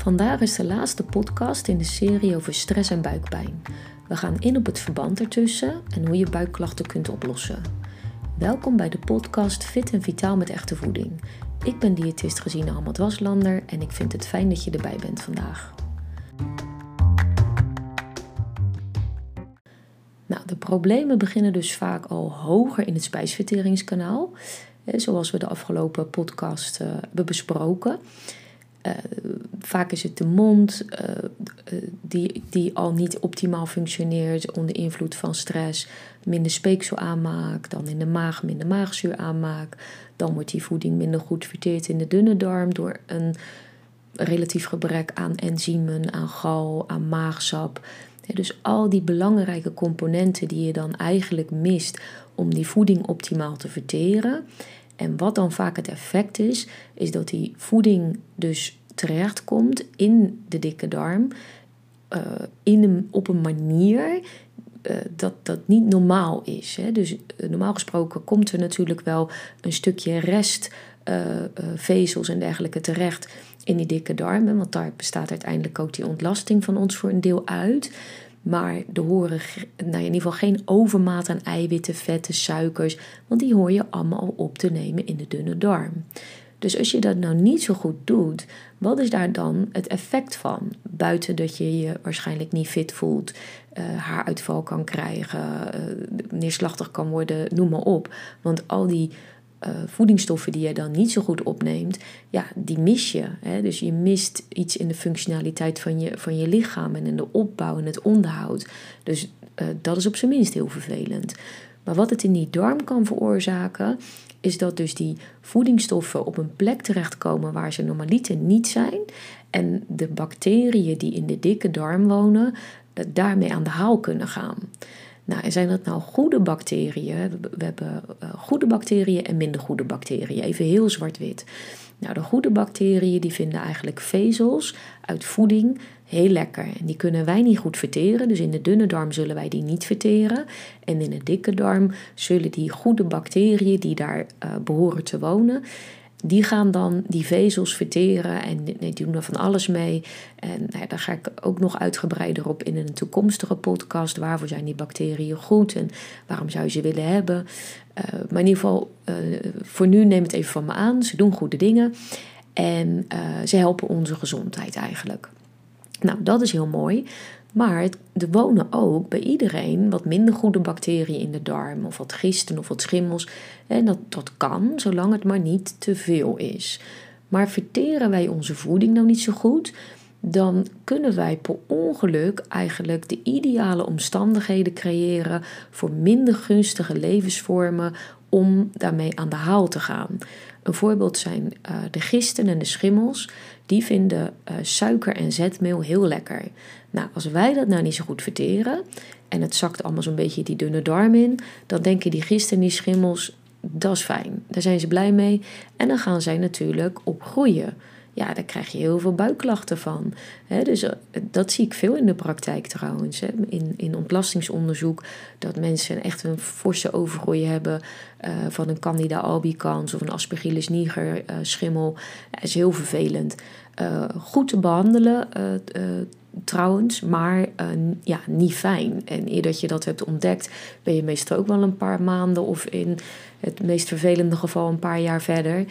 Vandaag is de laatste podcast in de serie over stress en buikpijn. We gaan in op het verband ertussen en hoe je buikklachten kunt oplossen. Welkom bij de podcast Fit en Vitaal met echte voeding. Ik ben diëtist Gesine Hamad Waslander en ik vind het fijn dat je erbij bent vandaag. Nou, de problemen beginnen dus vaak al hoger in het spijsverteringskanaal, zoals we de afgelopen podcast eh, hebben besproken. Vaak is het de mond uh, die, die al niet optimaal functioneert onder invloed van stress, minder speeksel aanmaakt, dan in de maag minder maagzuur aanmaakt. Dan wordt die voeding minder goed verteerd in de dunne darm door een relatief gebrek aan enzymen, aan gal, aan maagsap. dus al die belangrijke componenten die je dan eigenlijk mist om die voeding optimaal te verteren. En wat dan vaak het effect is, is dat die voeding dus terechtkomt in de dikke darm uh, in een, op een manier uh, dat dat niet normaal is. Hè. Dus uh, normaal gesproken komt er natuurlijk wel een stukje restvezels en dergelijke terecht in die dikke darmen, want daar bestaat uiteindelijk ook die ontlasting van ons voor een deel uit. Maar er horen nou in ieder geval geen overmaat aan eiwitten, vetten, suikers, want die hoor je allemaal op te nemen in de dunne darm. Dus als je dat nou niet zo goed doet, wat is daar dan het effect van? Buiten dat je je waarschijnlijk niet fit voelt, uh, haaruitval kan krijgen, uh, neerslachtig kan worden, noem maar op. Want al die uh, voedingsstoffen die je dan niet zo goed opneemt, ja, die mis je. Hè? Dus je mist iets in de functionaliteit van je, van je lichaam en in de opbouw en het onderhoud. Dus dat is op zijn minst heel vervelend. Maar wat het in die darm kan veroorzaken, is dat dus die voedingsstoffen op een plek terechtkomen waar ze normaliter niet zijn. En de bacteriën die in de dikke darm wonen, daarmee aan de haal kunnen gaan. Nou, zijn dat nou goede bacteriën? We hebben uh, goede bacteriën en minder goede bacteriën. Even heel zwart-wit. Nou, de goede bacteriën die vinden eigenlijk vezels uit voeding heel lekker. En die kunnen wij niet goed verteren. Dus in de dunne darm zullen wij die niet verteren. En in de dikke darm zullen die goede bacteriën die daar uh, behoren te wonen, die gaan dan die vezels verteren en die doen er van alles mee. En nou daar ga ik ook nog uitgebreider op in een toekomstige podcast. Waarvoor zijn die bacteriën goed en waarom zou je ze willen hebben? Uh, maar in ieder geval, uh, voor nu neem het even van me aan. Ze doen goede dingen en uh, ze helpen onze gezondheid eigenlijk. Nou, dat is heel mooi. Maar er wonen ook bij iedereen wat minder goede bacteriën in de darm, of wat gisten of wat schimmels. En dat, dat kan, zolang het maar niet te veel is. Maar verteren wij onze voeding nou niet zo goed, dan kunnen wij per ongeluk eigenlijk de ideale omstandigheden creëren voor minder gunstige levensvormen om daarmee aan de haal te gaan. Een voorbeeld zijn uh, de gisten en de schimmels. Die vinden uh, suiker en zetmeel heel lekker. Nou, als wij dat nou niet zo goed verteren en het zakt allemaal zo'n beetje die dunne darm in, dan denken die gisten en die schimmels, dat is fijn. Daar zijn ze blij mee. En dan gaan zij natuurlijk op groeien ja, daar krijg je heel veel buikklachten van. dus eh, dat zie ik veel in de praktijk trouwens. In, in ontlastingsonderzoek, dat mensen echt een forse overgroei hebben uh, van een Candida albicans of een Aspergillus niger uh, schimmel. Dat is heel vervelend. goed te behandelen trouwens, maar ja, niet fijn. En eer dat je dat hebt ontdekt, ben je meestal ook wel een paar maanden of in het meest vervelende geval een paar jaar verder.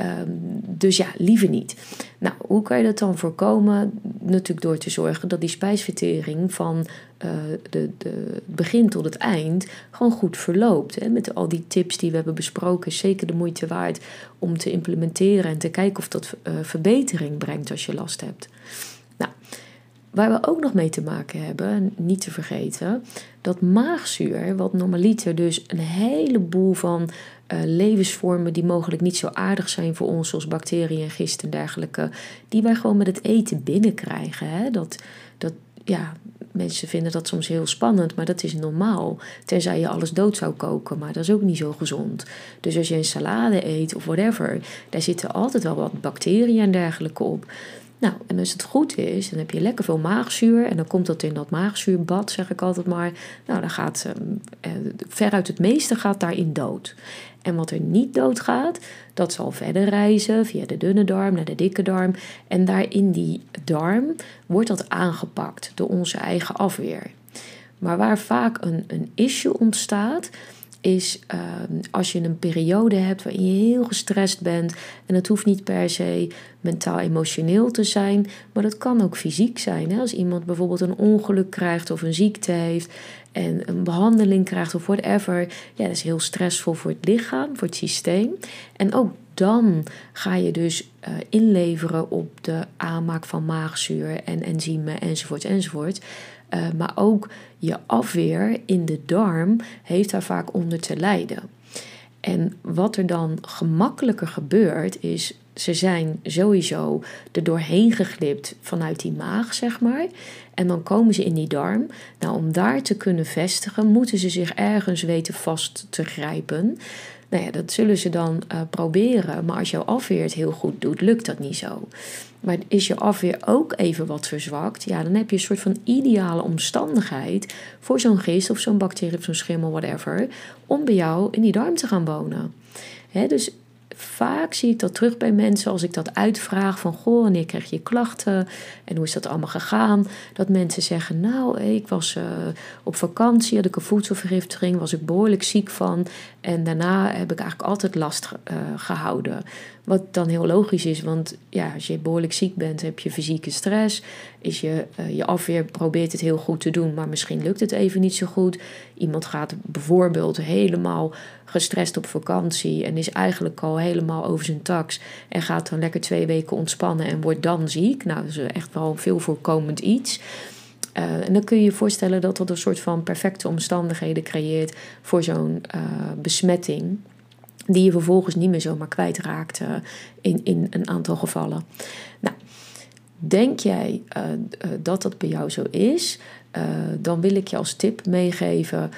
Um, dus ja, liever niet. Nou, hoe kan je dat dan voorkomen? Natuurlijk door te zorgen dat die spijsvertering van uh, de, de begin tot het eind gewoon goed verloopt. Hè? Met al die tips die we hebben besproken, is zeker de moeite waard om te implementeren en te kijken of dat uh, verbetering brengt als je last hebt. Waar we ook nog mee te maken hebben, niet te vergeten, dat maagzuur, wat normaliter dus een heleboel van uh, levensvormen die mogelijk niet zo aardig zijn voor ons, zoals bacteriën en gisten en dergelijke, die wij gewoon met het eten binnenkrijgen. Hè? Dat, dat, ja, mensen vinden dat soms heel spannend, maar dat is normaal. Tenzij je alles dood zou koken, maar dat is ook niet zo gezond. Dus als je een salade eet of whatever, daar zitten altijd wel wat bacteriën en dergelijke op. Nou, en als het goed is, dan heb je lekker veel maagzuur. En dan komt dat in dat maagzuurbad, zeg ik altijd maar. Nou, dan gaat uh, veruit het meeste gaat daarin dood. En wat er niet doodgaat, dat zal verder reizen via de dunne darm naar de dikke darm. En daar in die darm wordt dat aangepakt door onze eigen afweer. Maar waar vaak een, een issue ontstaat, is ehm, als je een periode hebt waarin je heel gestrest bent. En het hoeft niet per se mentaal-emotioneel te zijn, maar dat kan ook fysiek zijn. Hè? Als iemand bijvoorbeeld een ongeluk krijgt of een ziekte heeft en een behandeling krijgt of whatever. Ja, dat is heel stressvol voor het lichaam, voor het systeem. En ook dan ga je dus uh, inleveren op de aanmaak van maagzuur en enzymen enzovoort enzovoort. Uh, maar ook je afweer in de darm heeft daar vaak onder te lijden. En wat er dan gemakkelijker gebeurt is, ze zijn sowieso er doorheen geglipt vanuit die maag, zeg maar. En dan komen ze in die darm. Nou, om daar te kunnen vestigen, moeten ze zich ergens weten vast te grijpen. Nou ja, dat zullen ze dan uh, proberen. Maar als jouw afweer het heel goed doet, lukt dat niet zo. Maar is je afweer ook even wat verzwakt, ja, dan heb je een soort van ideale omstandigheid voor zo'n gist of zo'n bacterie of zo'n schimmel, whatever, om bij jou in die darm te gaan wonen. He, dus vaak zie ik dat terug bij mensen als ik dat uitvraag van goh, wanneer krijg je klachten en hoe is dat allemaal gegaan? Dat mensen zeggen, nou, ik was uh, op vakantie, had ik een voedselvergiftiging, was ik behoorlijk ziek van en daarna heb ik eigenlijk altijd last uh, gehouden. Wat dan heel logisch is, want ja, als je behoorlijk ziek bent, heb je fysieke stress. Is je, uh, je afweer probeert het heel goed te doen, maar misschien lukt het even niet zo goed. Iemand gaat bijvoorbeeld helemaal gestrest op vakantie en is eigenlijk al helemaal over zijn tax. En gaat dan lekker twee weken ontspannen en wordt dan ziek. Nou, dat is echt wel veel voorkomend iets. Uh, en dan kun je je voorstellen dat dat een soort van perfecte omstandigheden creëert voor zo'n uh, besmetting die je vervolgens niet meer zomaar kwijtraakt uh, in, in een aantal gevallen. Nou, denk jij uh, dat dat bij jou zo is, dan wil ik je als tip meegeven.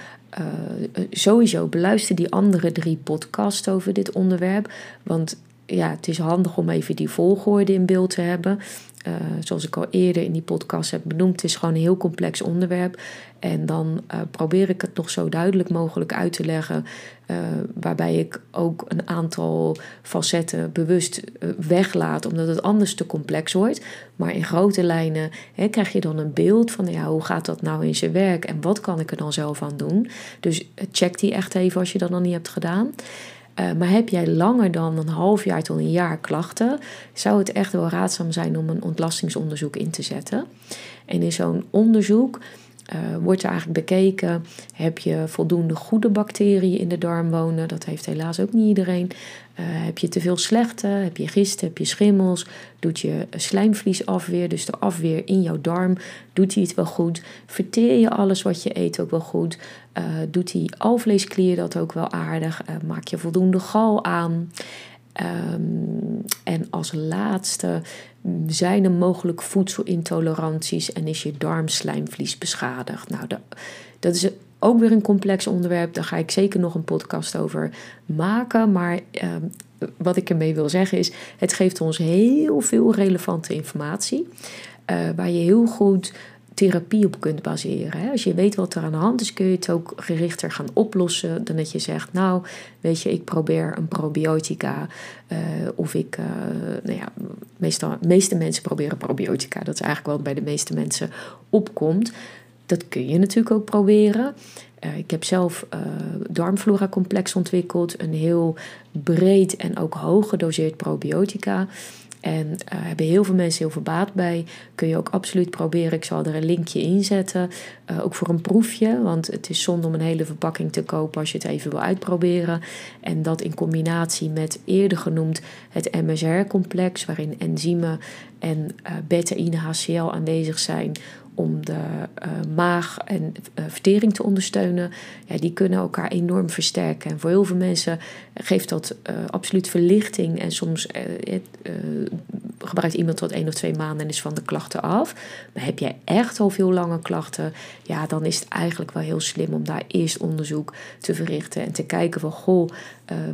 sowieso beluister die andere drie podcasts over dit onderwerp. Want ja, het is handig om even die volgorde in beeld te hebben. Uh, zoals ik al eerder in die podcast heb benoemd, het is gewoon een heel complex onderwerp. En dan uh, probeer ik het nog zo duidelijk mogelijk uit te leggen. Uh, waarbij ik ook een aantal facetten bewust weglaat, omdat het anders te complex wordt. Maar in grote lijnen hè, krijg je dan een beeld van ja, hoe gaat dat nou in zijn werk en wat kan ik er dan zelf aan doen. Dus check die echt even als je dat nog niet hebt gedaan. Uh, maar heb jij langer dan een half jaar tot een jaar klachten, zou het echt wel raadzaam zijn om een ontlastingsonderzoek in te zetten. En in zo'n onderzoek uh, wordt er eigenlijk bekeken: heb je voldoende goede bacteriën in de darm wonen? Dat heeft helaas ook niet iedereen. Uh, heb je te veel slechte? Heb je gisten? Heb je schimmels? Doet je slijmvliesafweer, dus de afweer in jouw darm, doet hij het wel goed? Verteer je alles wat je eet ook wel goed? Uh, doet die alvleesklier dat ook wel aardig? maak je voldoende gal aan? Um, en als laatste zijn er mogelijk voedselintoleranties en is je darmslijmvlies beschadigd. Nou, dat, is ook weer een complex onderwerp. Daar ga ik zeker nog een podcast over maken. Maar um, wat ik ermee wil zeggen is: het geeft ons heel veel relevante informatie. Uh, waar je heel goed therapie op kunt baseren. Als je weet wat er aan de hand is, kun je het ook gerichter gaan oplossen. Dan dat je zegt, nou, weet je, ik probeer een probiotica. Uh, of ik, uh, nou ja, meestal, meeste mensen proberen probiotica. Dat is eigenlijk wat bij de meeste mensen opkomt. Dat kun je natuurlijk ook proberen. Uh, ik heb zelf uh, darmflora complex ontwikkeld. Een heel breed en ook hoog gedoseerd probiotica. En uh, hebben heel veel mensen heel veel baat bij. Kun je ook absoluut proberen. Ik zal er een linkje in zetten. Uh, ook voor een proefje. Want het is zonde om een hele verpakking te kopen als je het even wil uitproberen. En dat in combinatie met eerder genoemd het MSR-complex. Waarin enzymen en uh, beta-ine HCl aanwezig zijn om de uh, maag en uh, vertering te ondersteunen, ja, die kunnen elkaar enorm versterken. En voor heel veel mensen geeft dat uh, absoluut verlichting en soms gebruikt iemand tot één of twee maanden en is van de klachten af. Maar heb jij echt al veel lange klachten, ja, dan is het eigenlijk wel heel slim om daar eerst onderzoek te verrichten en te kijken van goh,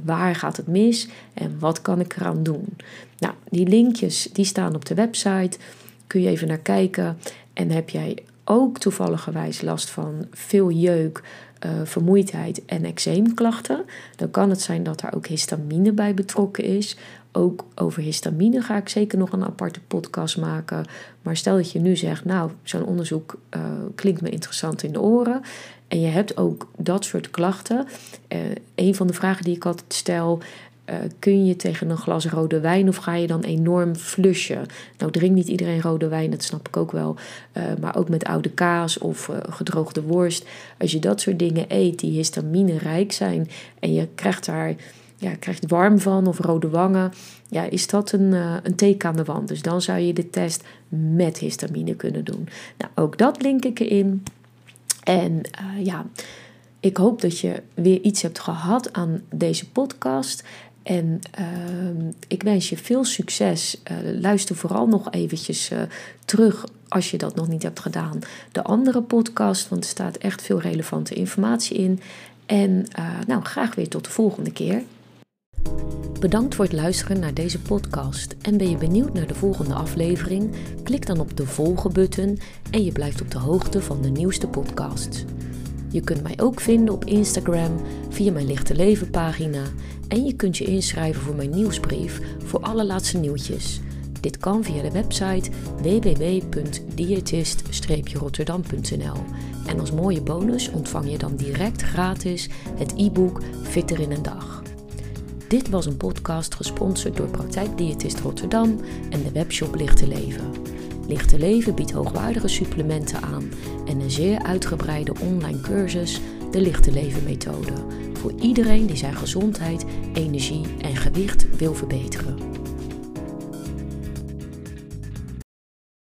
waar gaat het mis en wat kan ik eraan doen. Nou, die linkjes die staan op de website. Kun je even naar kijken. En heb jij ook toevalligerwijs last van veel jeuk, uh, vermoeidheid en eczeemklachten, dan kan het zijn dat daar ook histamine bij betrokken is. Ook over histamine ga ik zeker nog een aparte podcast maken. Maar stel dat je nu zegt, nou, zo'n onderzoek uh, klinkt me interessant in de oren. En je hebt ook dat soort klachten. Uh, een van de vragen die ik altijd stel, uh, kun je tegen een glas rode wijn of ga je dan enorm flushen? Nou, drinkt niet iedereen rode wijn, dat snap ik ook wel. Uh, maar ook met oude kaas of uh, gedroogde worst. Als je dat soort dingen eet die histamine rijk zijn en je krijgt daar ja, krijgt warm van of rode wangen, ja, is dat een, een teken aan de wand. Dus dan zou je de test met histamine kunnen doen. Nou, ook dat link ik erin. En ja. Ik hoop dat je weer iets hebt gehad aan deze podcast. En uh, ik wens je veel succes. Uh, luister vooral nog eventjes uh, terug als je dat nog niet hebt gedaan. De andere podcast, want er staat echt veel relevante informatie in. En eh, nou, graag weer tot de volgende keer. Bedankt voor het luisteren naar deze podcast. En ben je benieuwd naar de volgende aflevering? Klik dan op de volgen-button en je blijft op de hoogte van de nieuwste podcasts. Je kunt mij ook vinden op Instagram via mijn Lichte Leven pagina en je kunt je inschrijven voor mijn nieuwsbrief voor alle laatste nieuwtjes. Dit kan via de website www.diëtist-rotterdam.nl. En als mooie bonus ontvang je dan direct gratis het e-book Fitter in een dag. Dit was een podcast gesponsord door Praktijkdiëtist Rotterdam en de webshop Lichte Leven. Lichte Leven biedt hoogwaardige supplementen aan en een zeer uitgebreide online cursus, de Lichte Leven methode, voor iedereen die zijn gezondheid, energie en gewicht wil verbeteren.